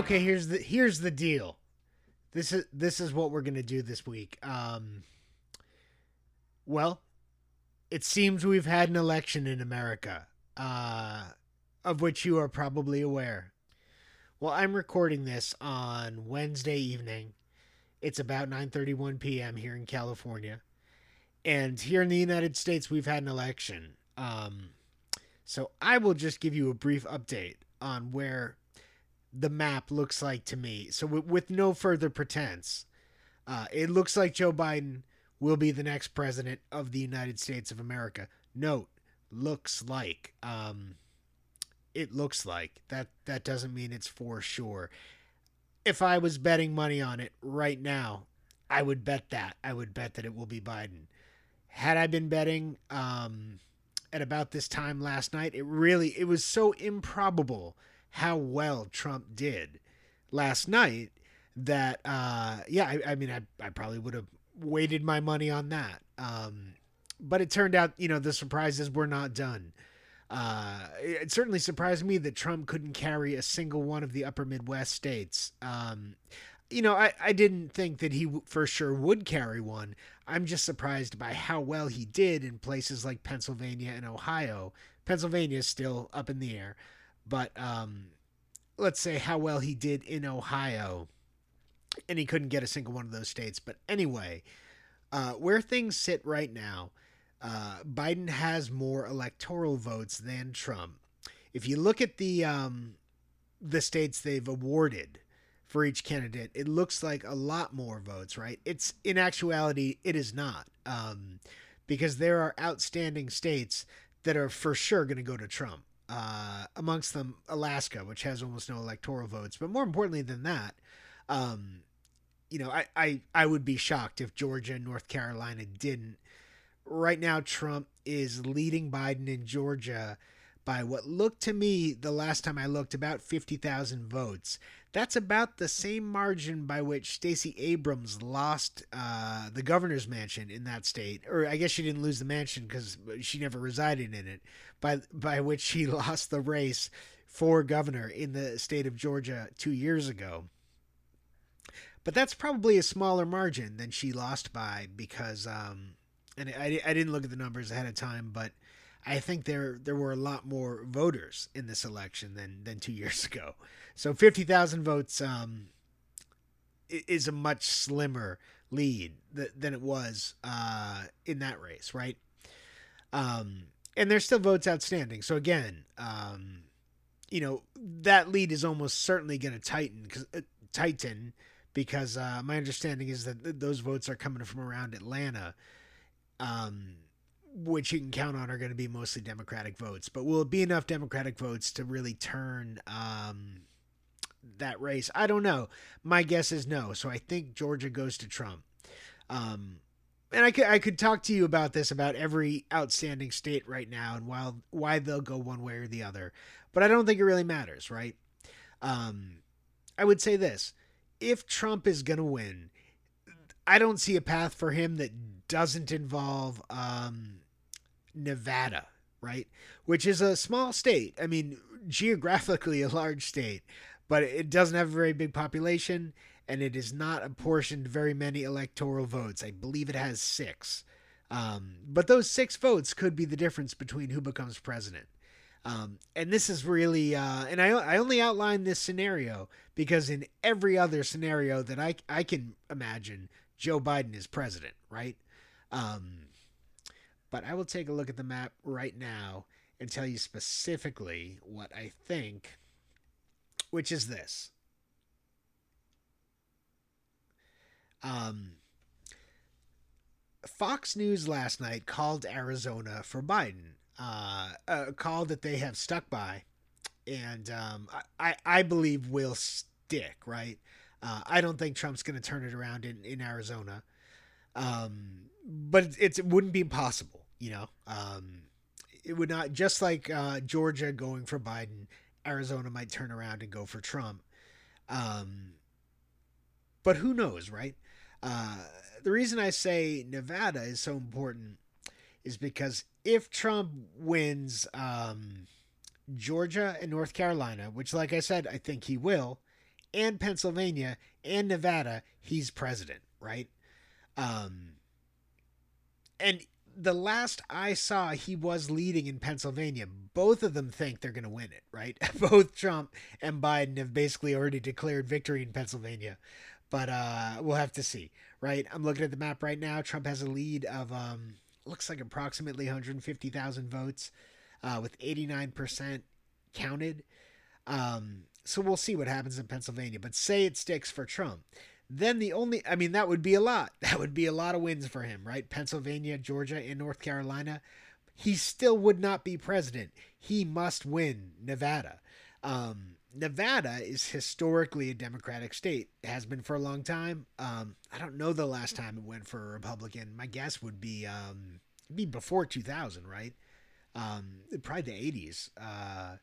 okay, here's the here's the deal. This is this is what we're gonna do this week. Um, well, it seems we've had an election in America, uh, of which you are probably aware. Well, I'm recording this on Wednesday evening. It's about 9:31 p.m. here in California, and here in the United States, we've had an election. Um, so I will just give you a brief update on where the map looks like to me. So w- with no further pretense, uh, it looks like Joe Biden will be the next president of the United States of America. Note, looks like. Um, it looks like that. That doesn't mean it's for sure. If I was betting money on it right now, I would bet that. I would bet that it will be Biden. Had I been betting um, at about this time last night, it really it was so improbable how well Trump did last night that uh yeah I, I mean I, I probably would have weighted my money on that. Um but it turned out you know the surprises were not done. Uh it certainly surprised me that Trump couldn't carry a single one of the upper Midwest states. Um you know I, I didn't think that he for sure would carry one. I'm just surprised by how well he did in places like pennsylvania and ohio. Pennsylvania is still up in the air but um, let's say how well he did in Ohio, and he couldn't get a single one of those states. But anyway, uh, where things sit right now, uh, Biden has more electoral votes than Trump. If you look at the um, the states they've awarded for each candidate, it looks like a lot more votes, right? It's in actuality, it is not, um, because there are outstanding states that are for sure going to go to Trump uh, amongst them Alaska, which has almost no electoral votes. But more importantly than that, um, you know, I, I, I would be shocked if Georgia and North Carolina didn't. Right now, Trump is leading Biden in Georgia by what looked to me the last time I looked about 50,000 votes. That's about the same margin by which Stacey Abrams lost uh, the governor's mansion in that state, or I guess she didn't lose the mansion because she never resided in it. By by which she lost the race for governor in the state of Georgia two years ago. But that's probably a smaller margin than she lost by because, um, and I, I didn't look at the numbers ahead of time, but I think there there were a lot more voters in this election than than two years ago. So fifty thousand votes um, is a much slimmer lead th- than it was uh, in that race, right? Um, and there's still votes outstanding. So again, um, you know that lead is almost certainly going to tighten because uh, tighten because uh, my understanding is that th- those votes are coming from around Atlanta. Um, which you can count on are going to be mostly Democratic votes. But will it be enough Democratic votes to really turn um, that race? I don't know. My guess is no. So I think Georgia goes to Trump. Um, and I could I could talk to you about this about every outstanding state right now and why why they'll go one way or the other, but I don't think it really matters, right? Um, I would say this: if Trump is going to win, I don't see a path for him that doesn't involve um, Nevada, right? Which is a small state. I mean, geographically a large state, but it doesn't have a very big population and it is not apportioned very many electoral votes. I believe it has six. Um, but those six votes could be the difference between who becomes president. Um, and this is really, uh, and I, I only outline this scenario because in every other scenario that I, I can imagine, Joe Biden is president, right? Um, but I will take a look at the map right now and tell you specifically what I think, which is this. Um, Fox News last night called Arizona for Biden, uh, a call that they have stuck by, and um, I, I believe will stick, right? Uh, I don't think Trump's going to turn it around in, in Arizona. Um, but it's, it wouldn't be impossible, you know. Um, it would not just like uh, Georgia going for Biden, Arizona might turn around and go for Trump. Um, but who knows, right? Uh, the reason I say Nevada is so important is because if Trump wins um, Georgia and North Carolina, which, like I said, I think he will, and Pennsylvania and Nevada, he's president, right? Um, and the last I saw, he was leading in Pennsylvania. Both of them think they're going to win it, right? Both Trump and Biden have basically already declared victory in Pennsylvania, but uh, we'll have to see, right? I'm looking at the map right now. Trump has a lead of um, looks like approximately 150,000 votes, uh, with 89% counted. Um, so we'll see what happens in Pennsylvania. But say it sticks for Trump then the only I mean that would be a lot. That would be a lot of wins for him, right? Pennsylvania, Georgia, and North Carolina. He still would not be president. He must win Nevada. Um, Nevada is historically a Democratic state. It has been for a long time. Um, I don't know the last time it went for a Republican. My guess would be um, be before 2000, right? Um, probably the 80s. Uh,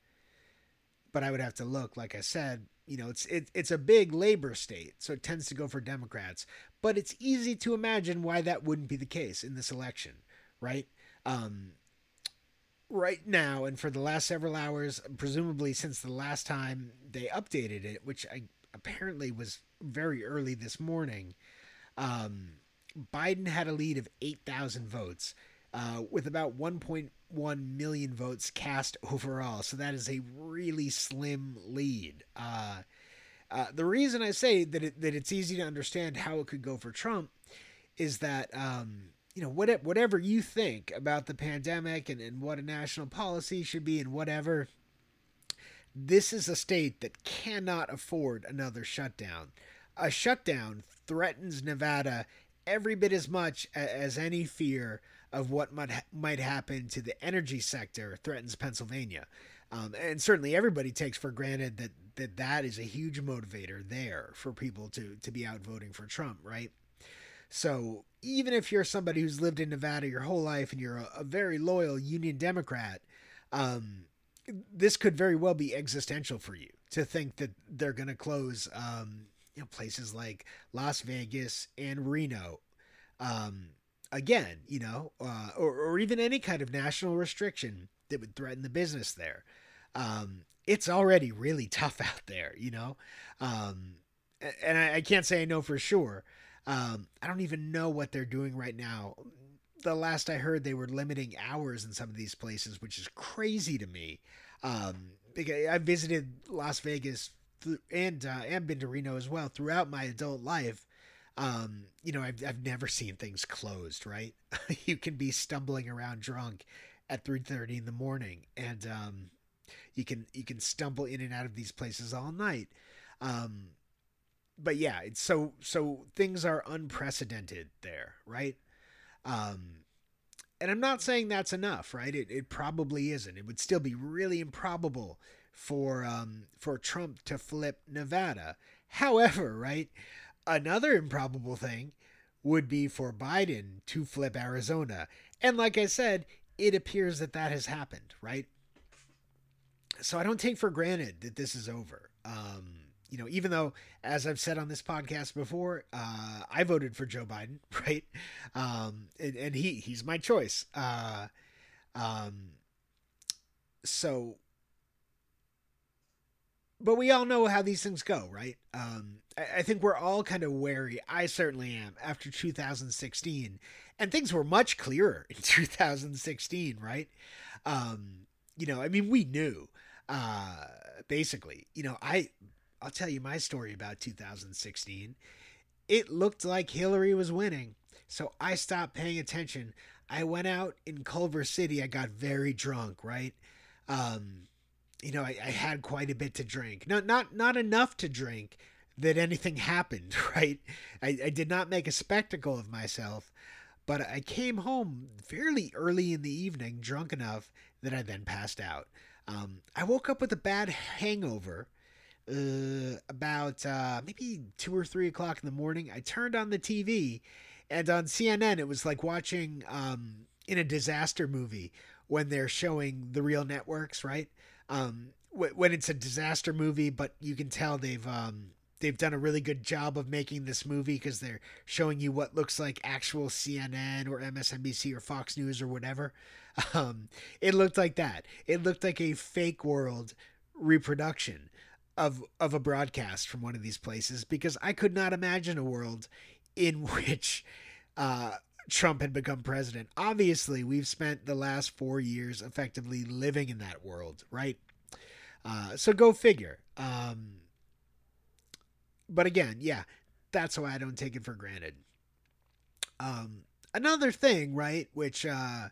but I would have to look. Like I said, you know, it's it, it's a big labor state, so it tends to go for Democrats. But it's easy to imagine why that wouldn't be the case in this election, right? Um, right now, and for the last several hours, presumably since the last time they updated it, which I apparently was very early this morning, um, Biden had a lead of eight thousand votes, uh, with about 1.1 million votes cast overall. So that is a really slim lead. Uh, uh, the reason I say that it, that it's easy to understand how it could go for Trump is that um, you know what, whatever you think about the pandemic and, and what a national policy should be and whatever, this is a state that cannot afford another shutdown. A shutdown threatens Nevada every bit as much as any fear of what might might happen to the energy sector threatens Pennsylvania. Um, and certainly everybody takes for granted that, that that is a huge motivator there for people to to be out voting for Trump, right? So even if you're somebody who's lived in Nevada your whole life and you're a, a very loyal Union Democrat, um, this could very well be existential for you to think that they're going to close, um, you know, places like Las Vegas and Reno. Um, again, you know, uh, or, or even any kind of national restriction that would threaten the business there. Um, it's already really tough out there, you know. Um, and I, I, can't say I know for sure. Um, I don't even know what they're doing right now. The last I heard, they were limiting hours in some of these places, which is crazy to me. Um, because I visited Las Vegas and uh, and been to Reno as well throughout my adult life, um, you know, I've, I've never seen things closed, right? you can be stumbling around drunk at 3.30 in the morning and, um, you can, you can stumble in and out of these places all night. Um, but yeah, it's so, so things are unprecedented there, right? Um, and I'm not saying that's enough, right? It, it probably isn't. It would still be really improbable for um, for Trump to flip Nevada. However, right, Another improbable thing would be for Biden to flip Arizona. And like I said, it appears that that has happened, right? So I don't take for granted that this is over. Um, you know, even though, as I've said on this podcast before, uh, I voted for Joe Biden, right? Um, and, and he he's my choice. Uh, um, so but we all know how these things go, right? Um, I, I, think we're all kind of wary. I certainly am after 2016, and things were much clearer in 2016, right? Um, you know, I mean, we knew, uh, basically. You know, I, I'll tell you my story about 2016. It looked like Hillary was winning, so I stopped paying attention. I went out in Culver City. I got very drunk, right? Um, you know, I, I, had quite a bit to drink. Not not not enough to drink that anything happened, right? I, I did not make a spectacle of myself, but I came home fairly early in the evening, drunk enough that I then passed out. Um, I woke up with a bad hangover uh, about uh, maybe two or three o'clock in the morning. I turned on the TV, and on CNN, it was like watching um, in a disaster movie when they're showing the real networks, right? Um, when it's a disaster movie, but you can tell they've um, they've done a really good job of making this movie because they're showing you what looks like actual CNN or MSNBC or Fox News or whatever. Um, it looked like that. It looked like a fake world reproduction of of a broadcast from one of these places because I could not imagine a world in which uh, Trump had become president. Obviously, we've spent the last four years effectively living in that world, right? Uh, so go figure. Um, but again, yeah, that's why I don't take it for granted. Um, another thing, right, which uh,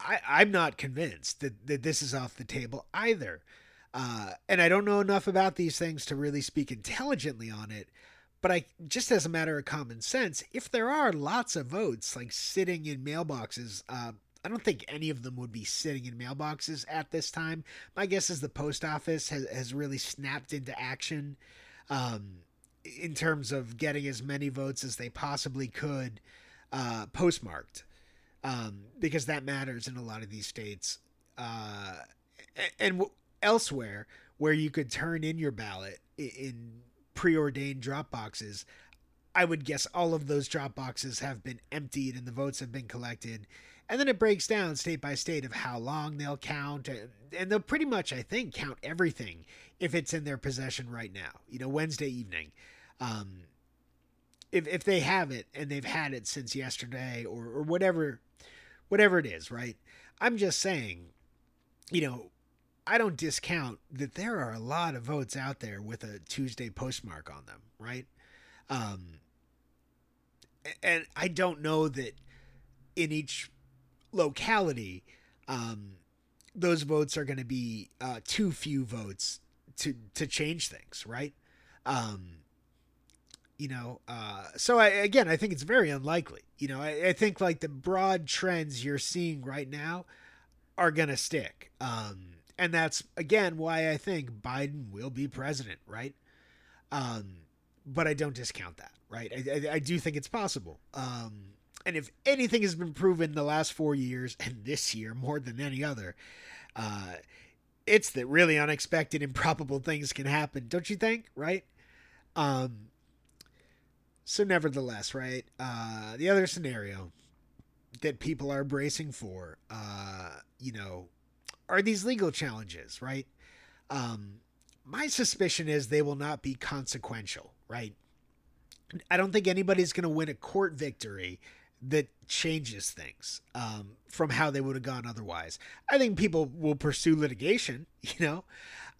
I, I'm not convinced that, that this is off the table either. Uh, and I don't know enough about these things to really speak intelligently on it. But I just as a matter of common sense, if there are lots of votes like sitting in mailboxes, uh, I don't think any of them would be sitting in mailboxes at this time. My guess is the post office has, has really snapped into action um, in terms of getting as many votes as they possibly could uh, postmarked um, because that matters in a lot of these states. Uh, and w- elsewhere where you could turn in your ballot in preordained drop boxes, I would guess all of those drop boxes have been emptied and the votes have been collected. And then it breaks down state by state of how long they'll count. And they'll pretty much, I think, count everything if it's in their possession right now, you know, Wednesday evening. Um, if, if they have it and they've had it since yesterday or, or whatever, whatever it is, right? I'm just saying, you know, I don't discount that there are a lot of votes out there with a Tuesday postmark on them, right? Um, and I don't know that in each locality, um, those votes are going to be uh, too few votes to to change things, right? Um, you know, uh, so I, again, I think it's very unlikely. You know, I, I think like the broad trends you're seeing right now are going to stick. Um, and that's again why I think Biden will be president, right? Um, but I don't discount that, right? I, I, I do think it's possible. Um, and if anything has been proven the last four years and this year more than any other, uh, it's that really unexpected, improbable things can happen, don't you think? Right? Um, so, nevertheless, right? Uh, the other scenario that people are bracing for, uh, you know, are these legal challenges, right? Um, my suspicion is they will not be consequential, right? I don't think anybody's going to win a court victory that changes things um, from how they would have gone otherwise. I think people will pursue litigation, you know,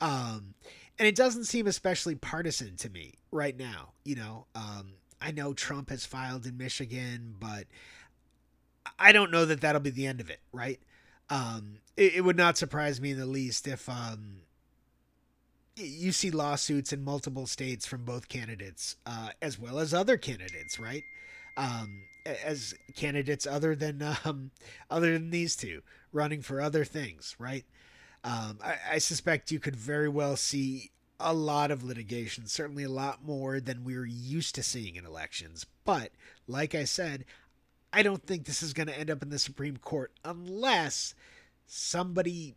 um, and it doesn't seem especially partisan to me right now. You know, um, I know Trump has filed in Michigan, but I don't know that that'll be the end of it, right? Um, it, it, would not surprise me in the least if um, you see lawsuits in multiple states from both candidates, uh, as well as other candidates, right? Um, as candidates other than um, other than these two running for other things, right? Um, I, I suspect you could very well see a lot of litigation, certainly a lot more than we are used to seeing in elections. But like I said, I don't think this is going to end up in the Supreme Court unless somebody,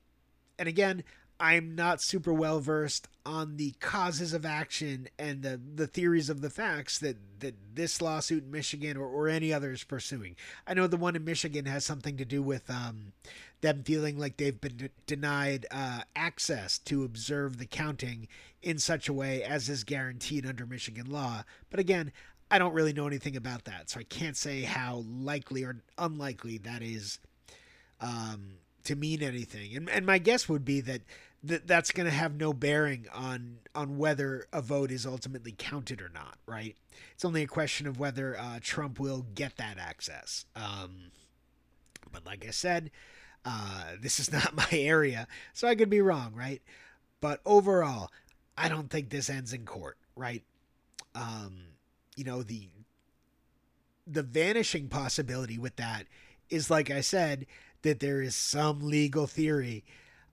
and again, I'm not super well versed on the causes of action and the, the theories of the facts that, that this lawsuit in Michigan or, or any other is pursuing. I know the one in Michigan has something to do with um, them feeling like they've been de- denied uh, access to observe the counting in such a way as is guaranteed under Michigan law. But again, I don't really know anything about that, so I can't say how likely or unlikely that is um, to mean anything. And, and my guess would be that, that that's going to have no bearing on on whether a vote is ultimately counted or not. Right? It's only a question of whether uh, Trump will get that access. Um, but like I said, uh, this is not my area, so I could be wrong. Right? But overall, I don't think this ends in court. Right? Um, you know the the vanishing possibility with that is like I said that there is some legal theory,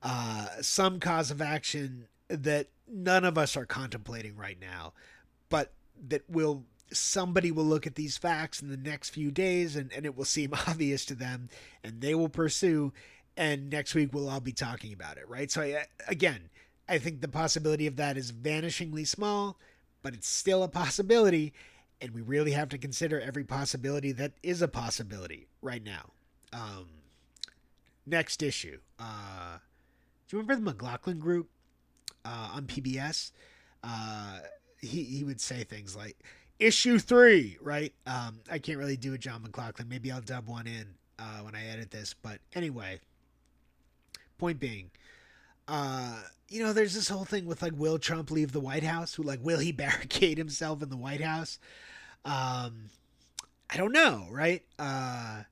uh, some cause of action that none of us are contemplating right now, but that will somebody will look at these facts in the next few days and, and it will seem obvious to them and they will pursue and next week we'll all be talking about it right? So I, again i think the possibility of that is vanishingly small but it's still a possibility and we really have to consider every possibility that is a possibility right now. Um, next issue. Uh, do you remember the McLaughlin Group? uh, on PBS, uh, he he would say things like issue three, right? Um, I can't really do a John McLaughlin. Maybe I'll dub one in uh, when I edit this. But anyway, point being, uh, you know, there's this whole thing with like, will Trump leave the White House? Who like, will he barricade himself in the White House? Um, I don't know, right? Uh,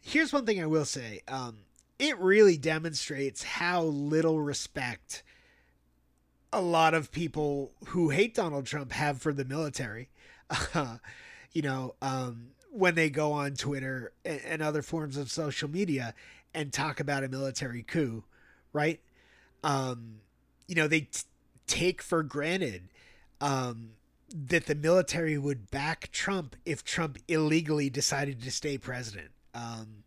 here's one thing I will say. Um, it really demonstrates how little respect a lot of people who hate Donald Trump have for the military. Uh, you know, um, when they go on Twitter and, and, other forms of social media and talk about a military coup, right? Um, you know, they t- take for granted um, that the military would back Trump if Trump illegally decided to stay president. Um,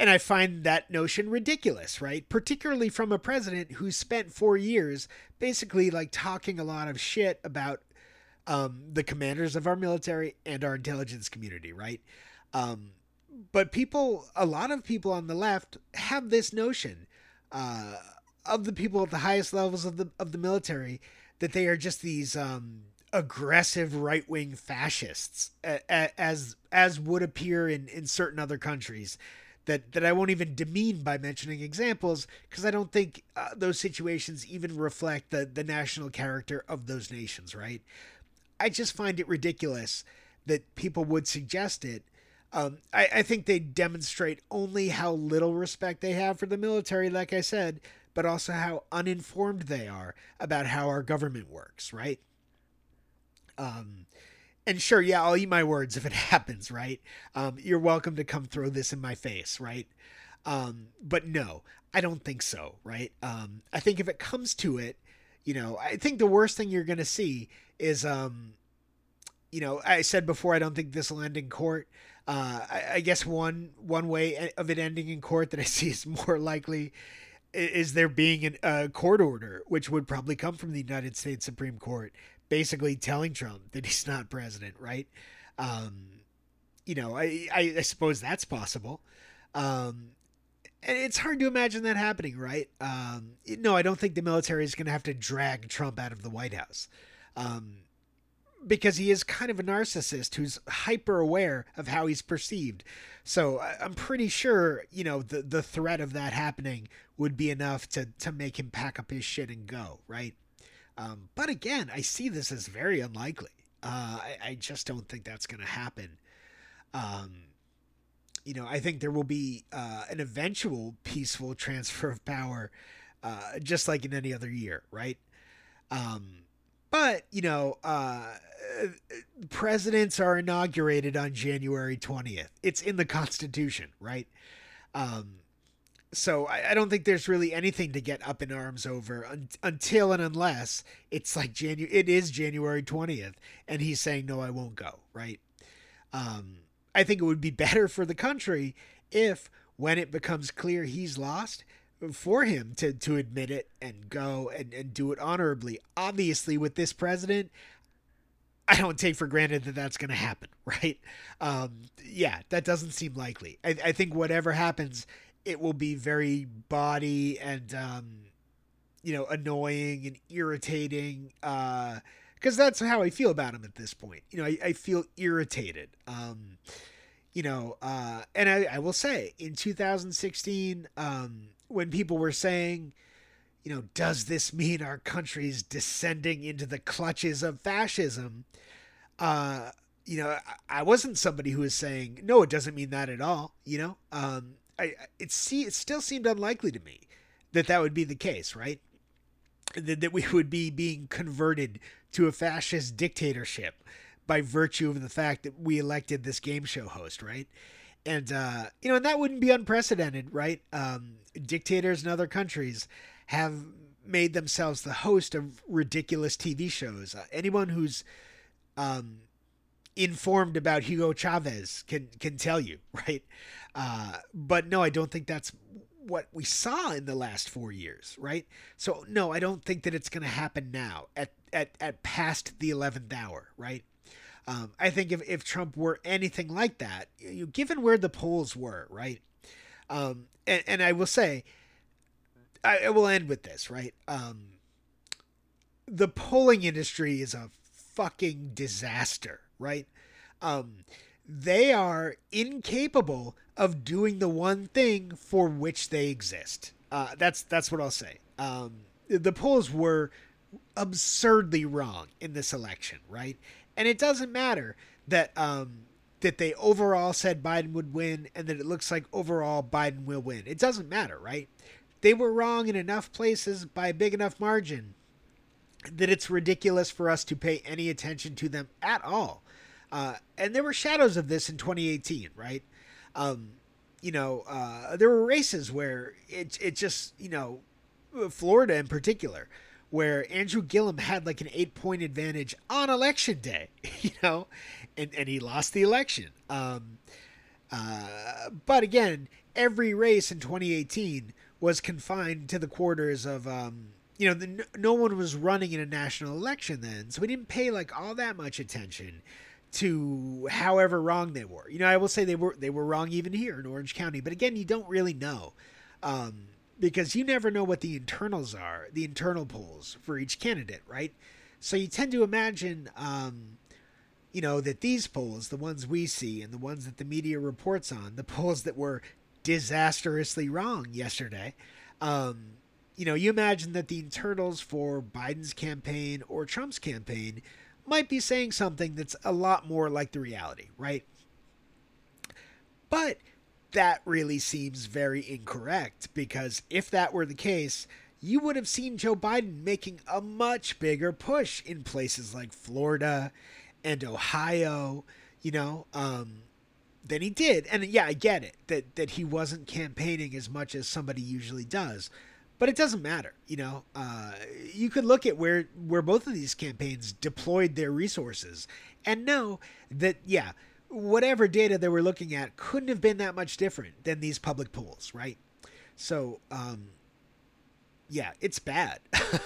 and I find that notion ridiculous, right? Particularly from a president who spent four years basically like talking a lot of shit about um, the commanders of our military and our intelligence community, right? Um, but people, a lot of people on the left have this notion uh, of the people at the highest levels of the of the military that they are just these um, aggressive right wing fascists, as as would appear in in certain other countries that that I won't even demean by mentioning examples because I don't think uh, those situations even reflect the the national character of those nations, right? I just find it ridiculous that people would suggest it. Um, I, I think they demonstrate only how little respect they have for the military, like I said, but also how uninformed they are about how our government works, right? Um, and sure, yeah, I'll eat my words if it happens, right? Um, you're welcome to come throw this in my face, right? Um, but no, I don't think so, right? Um, I think if it comes to it, you know, I think the worst thing you're going to see is, um, you know, I said before, I don't think this will end in court. Uh, I, I guess one one way of it ending in court that I see is more likely is there being a court order, which would probably come from the United States Supreme Court, basically telling Trump that he's not president, right? Um, you know, I, I, I suppose that's possible. Um, and it's hard to imagine that happening, right? Um, no, I don't think the military is going to have to drag Trump out of the White House. Um, because he is kind of a narcissist who's hyper aware of how he's perceived. So I'm pretty sure, you know, the the threat of that happening would be enough to to make him pack up his shit and go, right? Um, but again, I see this as very unlikely. Uh, I, I, just don't think that's going to happen. Um, you know, I think there will be uh, an eventual peaceful transfer of power, uh, just like in any other year, right? Um, but you know, uh, presidents are inaugurated on January twentieth. It's in the Constitution, right? Um, so I, I, don't think there's really anything to get up in arms over un- until and unless it's like January. it is January 20th and he's saying no I won't go right um, I think it would be better for the country if when it becomes clear he's lost for him to to admit it and go and, and do it honorably obviously with this president I don't take for granted that that's going to happen, right? Um, yeah, that doesn't seem likely. I, I think whatever happens, it will be very body and um, you know annoying and irritating because uh, that's how I feel about him at this point. You know, I, I feel irritated. Um, you know, uh, and I, I will say in 2016, um, when people were saying, you know, does this mean our country's descending into the clutches of fascism? Uh, you know, I, wasn't somebody who was saying, no, it doesn't mean that at all. You know, um, I it see it still seemed unlikely to me that that would be the case, right? That that we would be being converted to a fascist dictatorship by virtue of the fact that we elected this game show host, right? And uh, you know, and that wouldn't be unprecedented, right? Um, dictators in other countries have made themselves the host of ridiculous TV shows. Uh, anyone who's um, informed about Hugo Chavez can can tell you, right? Uh, but no, I don't think that's what we saw in the last four years, right? So no, I don't think that it's going to happen now at at at past the eleventh hour, right? Um, I think if if Trump were anything like that, you, given where the polls were, right? Um, and, and I will say, I, I will end with this, right? Um, the polling industry is a fucking disaster, right? Um, they are incapable of doing the one thing for which they exist. Uh, that's that's what I'll say. Um, the polls were absurdly wrong in this election, right? And it doesn't matter that um, that they overall said Biden would win and that it looks like overall Biden will win. It doesn't matter, right? They were wrong in enough places by a big enough margin that it's ridiculous for us to pay any attention to them at all. Uh, and there were shadows of this in 2018, right? Um, you know, uh, there were races where it it just you know, Florida in particular, where Andrew Gillum had like an eight point advantage on election day, you know, and, and he lost the election. Um, uh, but again, every race in 2018 was confined to the quarters of, um, you know, the, no one was running in a national election then, so we didn't pay like all that much attention to however wrong they were. You know, I will say they were they were wrong even here in Orange County, but again, you don't really know. Um, because you never know what the internals are, the internal polls for each candidate, right? So you tend to imagine, um, you know, that these polls, the ones we see and the ones that the media reports on, the polls that were disastrously wrong yesterday, um, you know, you imagine that the internals for Biden's campaign or Trump's campaign might be saying something that's a lot more like the reality, right? But that really seems very incorrect because if that were the case, you would have seen Joe Biden making a much bigger push in places like Florida and Ohio, you know, um, than he did. And yeah, I get it that that he wasn't campaigning as much as somebody usually does, but it doesn't matter, you know. Uh, you could look at where where both of these campaigns deployed their resources and know that yeah whatever data they were looking at couldn't have been that much different than these public polls, right? So, um, yeah, it's bad.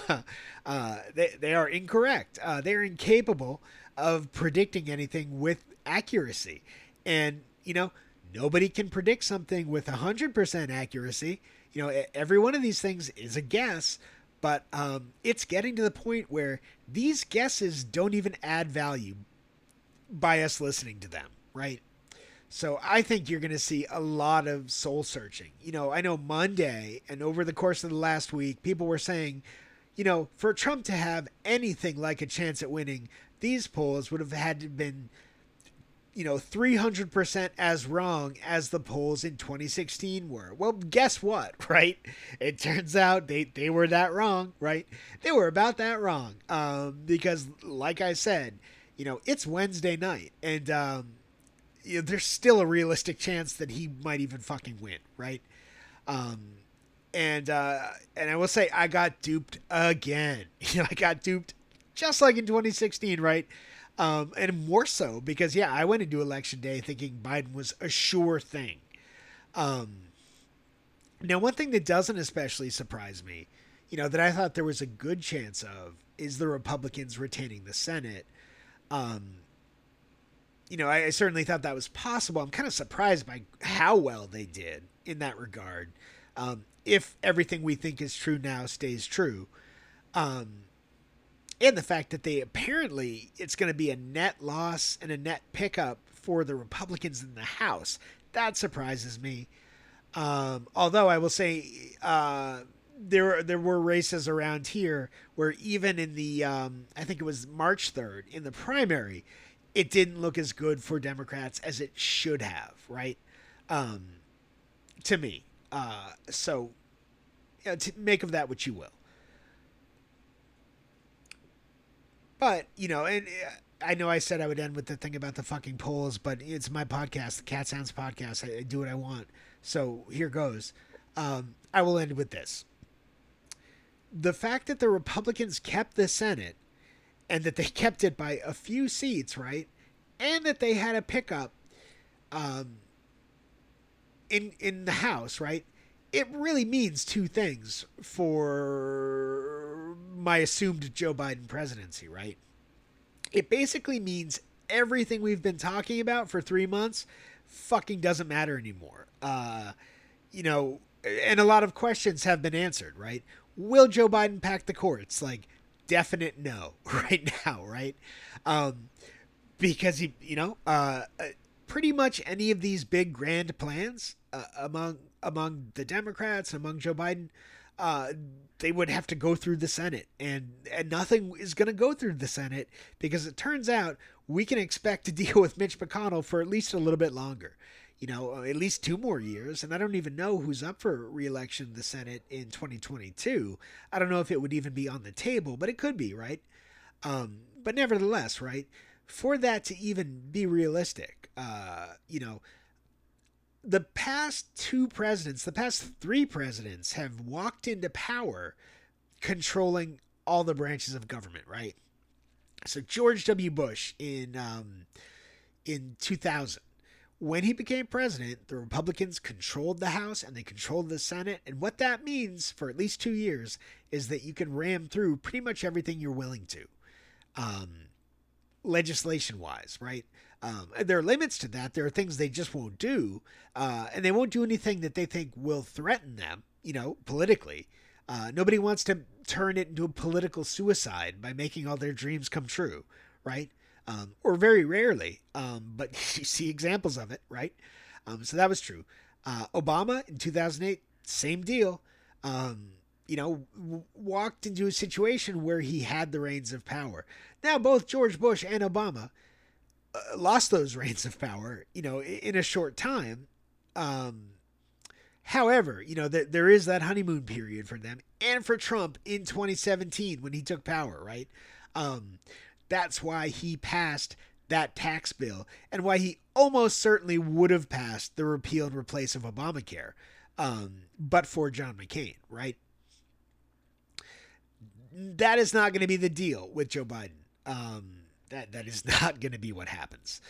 uh, they, they are incorrect. Uh, they're incapable of predicting anything with accuracy. And, you know, nobody can predict something with 100% accuracy. You know, every one of these things is a guess, but um, it's getting to the point where these guesses don't even add value by us listening to them right? So I think you're going to see a lot of soul searching. You know, I know Monday and over the course of the last week, people were saying, you know, for Trump to have anything like a chance at winning, these polls would have had to been, you know, 300% as wrong as the polls in 2016 were. Well, guess what, right? It turns out they, they were that wrong, right? They were about that wrong. Um, because, like I said, you know, it's Wednesday night and, um, you know, there's still a realistic chance that he might even fucking win, right? Um, and uh, and I will say I got duped again. You know, I got duped just like in 2016, right? Um, and more so because yeah, I went into election day thinking Biden was a sure thing. Um, now, one thing that doesn't especially surprise me, you know, that I thought there was a good chance of is the Republicans retaining the Senate. Um, you know, I, I, certainly thought that was possible. I'm kind of surprised by how well they did in that regard. Um, if everything we think is true now stays true, um, and the fact that they apparently it's going to be a net loss and a net pickup for the Republicans in the House, that surprises me. Um, although I will say uh, there there were races around here where even in the um, I think it was March third in the primary it didn't look as good for Democrats as it should have, right? Um, to me. Uh, so, you know, to make of that what you will. But, you know, and uh, I know I said I would end with the thing about the fucking polls, but it's my podcast, the CatSounds podcast. I, I do what I want. So here goes. Um, I will end with this. The fact that the Republicans kept the Senate and that they kept it by a few seats, right? And that they had a pickup um, in in the House, right? It really means two things for my assumed Joe Biden presidency, right? It basically means everything we've been talking about for three months fucking doesn't matter anymore. Uh, you know, and a lot of questions have been answered, right? Will Joe Biden pack the courts? Like, definite no right now, right? Um, because he, you know, uh, uh, pretty much any of these big grand plans uh, among among the Democrats, among Joe Biden, uh, they would have to go through the Senate, and and nothing is going to go through the Senate because it turns out we can expect to deal with Mitch McConnell for at least a little bit longer. You know, at least two more years, and I don't even know who's up for reelection in the Senate in 2022. I don't know if it would even be on the table, but it could be, right? Um, but nevertheless, right, for that to even be realistic, uh, you know, the past two presidents, the past three presidents have walked into power controlling all the branches of government, right? So George W. Bush in um, in 2000, when he became president, the Republicans controlled the House and they controlled the Senate, and what that means for at least two years is that you can ram through pretty much everything you're willing to, um, legislation wise, right? Um, there are limits to that. There are things they just won't do, uh, and they won't do anything that they think will threaten them, you know, politically. Uh, nobody wants to turn it into a political suicide by making all their dreams come true, right? Um, or very rarely, um, but you see examples of it, right? Um, so that was true. Uh, Obama in 2008, same deal. Um, you know, w- walked into a situation where he had the reins of power. Now, both George Bush and Obama uh, lost those reins of power, you know, in a short time. Um, however, you know, that there is that honeymoon period for them and for Trump in 2017 when he took power, right? That's why he passed that tax bill and why he almost certainly would have passed the repeal and replace of Obamacare, um, but for John McCain, right? That is not going to be the deal with Joe Biden. Um, that that is not going to be what happens.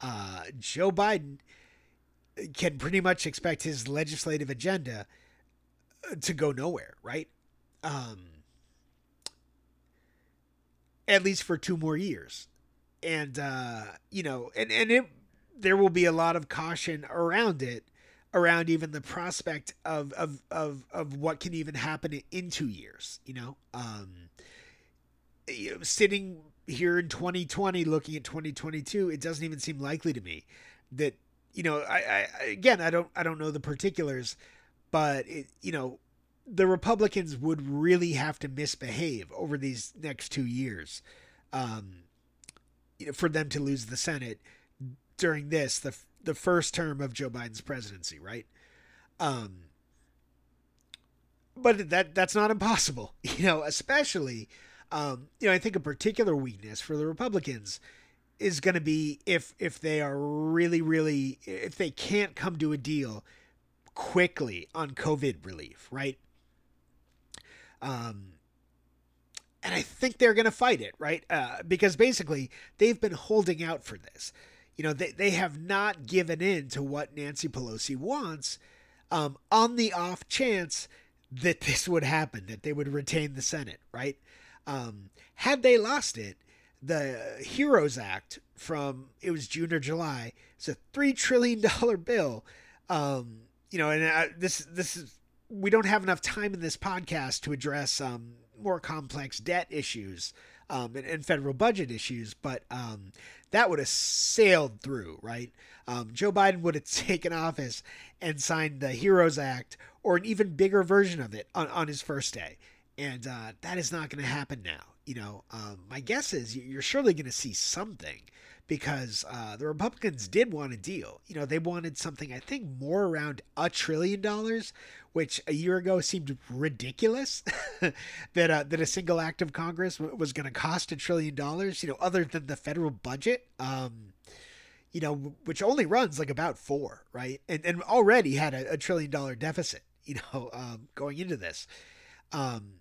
Uh, Joe Biden can pretty much expect his legislative agenda uh, to go nowhere, right? Um, at least for two more years, and uh, you know, and and it there will be a lot of caution around it, around even the prospect of of of of what can even happen in two years. You know, um, you know, sitting here in 2020 looking at 2022 it doesn't even seem likely to me that you know I, I again i don't i don't know the particulars but it, you know the republicans would really have to misbehave over these next two years um, for them to lose the senate during this the the first term of joe biden's presidency right um but that that's not impossible you know especially um, you know, I think a particular weakness for the Republicans is going to be if if they are really really if they can't come to a deal quickly on COVID relief, right? Um, and I think they're going to fight it, right? Uh, because basically they've been holding out for this. You know, they, they have not given in to what Nancy Pelosi wants um, on the off chance that this would happen, that they would retain the Senate, right? Um, had they lost it, the Heroes Act from it was June or July. It's a three trillion dollar bill. Um, you know, and I, this this is we don't have enough time in this podcast to address um, more complex debt issues um, and, and, federal budget issues, but um, that would have sailed through, right? Um, Joe Biden would have taken office and signed the Heroes Act or an even bigger version of it on, on his first day and uh, that is not going to happen now. You know, um, my guess is you're surely going to see something because uh, the Republicans did want a deal. You know, they wanted something I think more around a trillion dollars, which a year ago seemed ridiculous that uh, that a single act of Congress was going to cost a trillion dollars. You know, other than the federal budget. Um, you know, which only runs like about four, right? And and already had a, a trillion dollar deficit, you know, um, going into this. Um,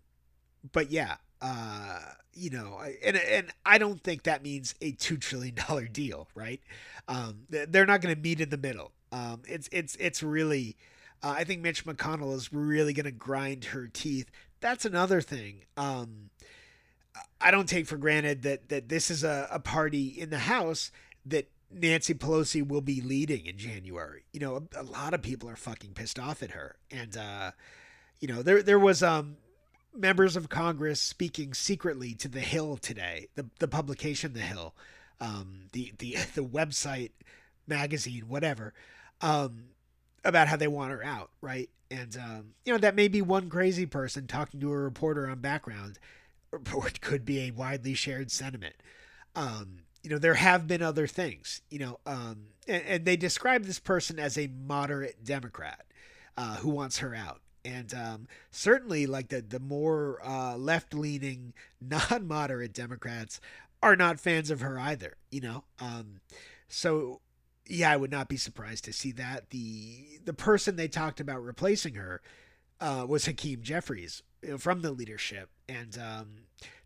but yeah, uh, you know, and and I don't think that means a two trillion dollar deal, right? Um, they're not going to meet in the middle. Um, it's it's it's really, uh, I think Mitch McConnell is really going to grind her teeth. That's another thing. Um, I don't take for granted that that this is a, a party in the House that Nancy Pelosi will be leading in January. You know, a, a lot of people are fucking pissed off at her, and uh, you know, there there was um members of Congress speaking secretly to The Hill today, the, the publication The Hill, um, the, the, the website, magazine, whatever, um, about how they want her out, right? And, um, you know, that may be one crazy person talking to a reporter on background, or it could be a widely shared sentiment. Um, you know, there have been other things, you know, um, and, and they describe this person as a moderate Democrat uh, who wants her out and um, certainly like the the more uh, left leaning non moderate Democrats are not fans of her either. You know, um, so yeah, I would not be surprised to see that the the person they talked about replacing her uh, was Hakeem Jeffries you know, from the leadership, and um,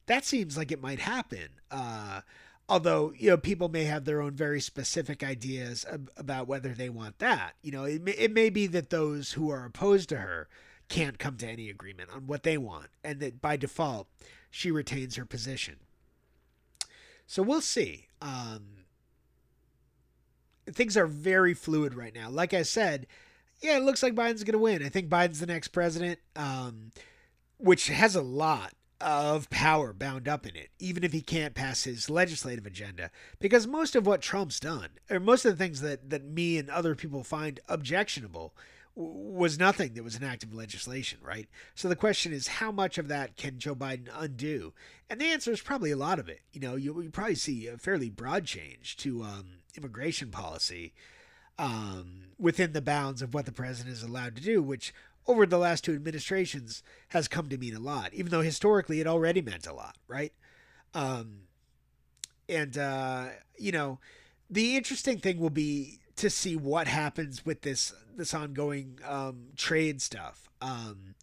that seems like it might happen. Uh, although you know people may have their own very specific ideas ab- about whether they want that. You know, it may, it may be that those who are opposed to her can't come to any agreement on what they want, and that by default, she retains her position. So we'll see. Um, things are very fluid right now. Like I said, yeah, it looks like Biden's going to win. I think Biden's the next president, um, which has a lot of power bound up in it, even if he can't pass his legislative agenda. Because most of what Trump's done, or most of the things that, that me and other people find objectionable, was nothing that was an act of legislation, right? So the question is, how much of that can Joe Biden undo? And the answer is probably a lot of it. You know, you, you probably see a fairly broad change to um, immigration policy um, within the bounds of what the president is allowed to do, which over the last two administrations has come to mean a lot, even though historically it already meant a lot, right? Um, and, uh, you know, the interesting thing will be to see what happens with this this ongoing um, trade stuff. Um,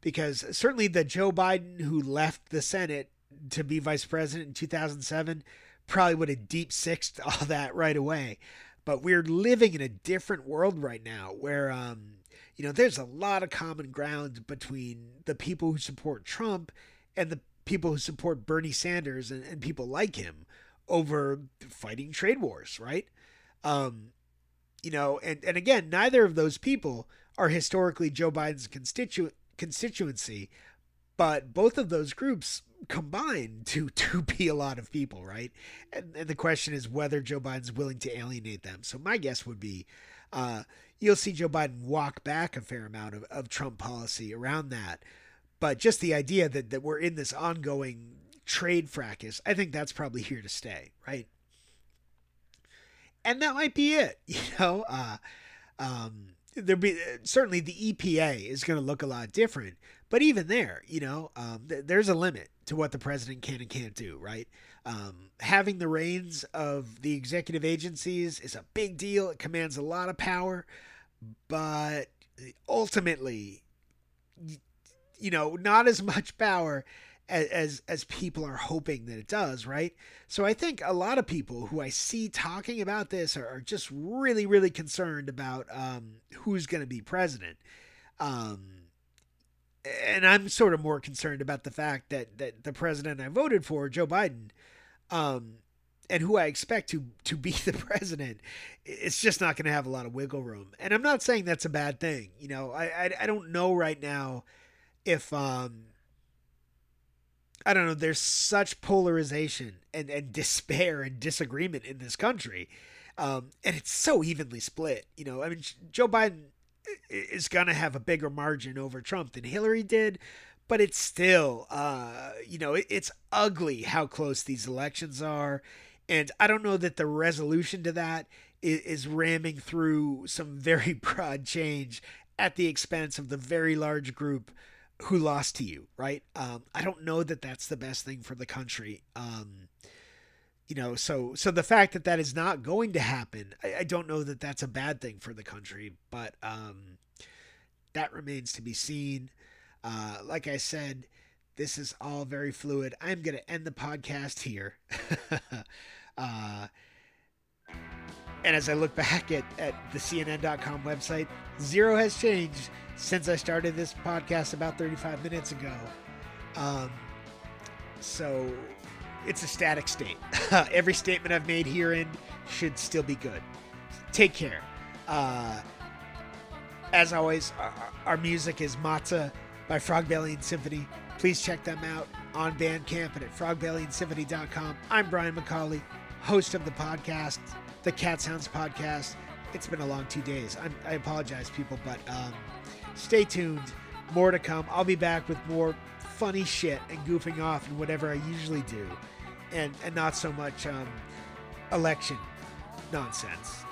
because certainly the Joe Biden who left the Senate to be vice president in 2007 probably would have deep sixed all that right away. But we're living in a different world right now where, um, you know, there's a lot of common ground between the people who support Trump and the people who support Bernie Sanders and, and people like him over fighting trade wars, right? Um, you know, and, and again, neither of those people are historically Joe Biden's constitu- constituency, but both of those groups combine to to be a lot of people, right? And, and, the question is whether Joe Biden's willing to alienate them. So my guess would be uh, you'll see Joe Biden walk back a fair amount of, of Trump policy around that. But just the idea that, that we're in this ongoing trade fracas, I think that's probably here to stay, right? and that might be it. You know, uh, um, there be certainly the EPA is going to look a lot different, but even there, you know, um, th- there's a limit to what the president can and can't do. Right? Um, having the reins of the executive agencies is a big deal. It commands a lot of power, but ultimately, you know, not as much power as as people are hoping that it does, right? So I think a lot of people who I see talking about this are, are just really, really concerned about um, who's going to be president. Um, and I'm sort of more concerned about the fact that that the president I voted for, Joe Biden, um, and who I expect to to be the president, it's just not going to have a lot of wiggle room. And I'm not saying that's a bad thing. You know, I I, I don't know right now if um I don't know, there's such polarization and, and despair and disagreement in this country. Um, and it's so evenly split. You know, I mean, Joe Biden is going to have a bigger margin over Trump than Hillary did, but it's still, uh, you know, it, it's ugly how close these elections are. And I don't know that the resolution to that is, is ramming through some very broad change at the expense of the very large group who lost to you, right? Um, I don't know that that's the best thing for the country. Um, you know, so so the fact that that is not going to happen, I, I don't know that that's a bad thing for the country, but um, that remains to be seen. Uh, like I said, this is all very fluid. I'm going to end the podcast here. uh, and as I look back at, at the CNN.com website, zero has changed since I started this podcast about 35 minutes ago. Um, so it's a static state. Every statement I've made herein should still be good. Take care. Uh, as always, our, our, music is Matzah by Frog Belly and Symphony. Please check them out on Bandcamp and at frogbellyandSymphony.com. I'm Brian McCauley, host of the podcast, the CatSounds Podcast. It's been a long two days. I'm, i apologize, people, but um, stay tuned. More to come. I'll be back with more funny shit and goofing off and whatever I usually do, and and not so much um, election nonsense.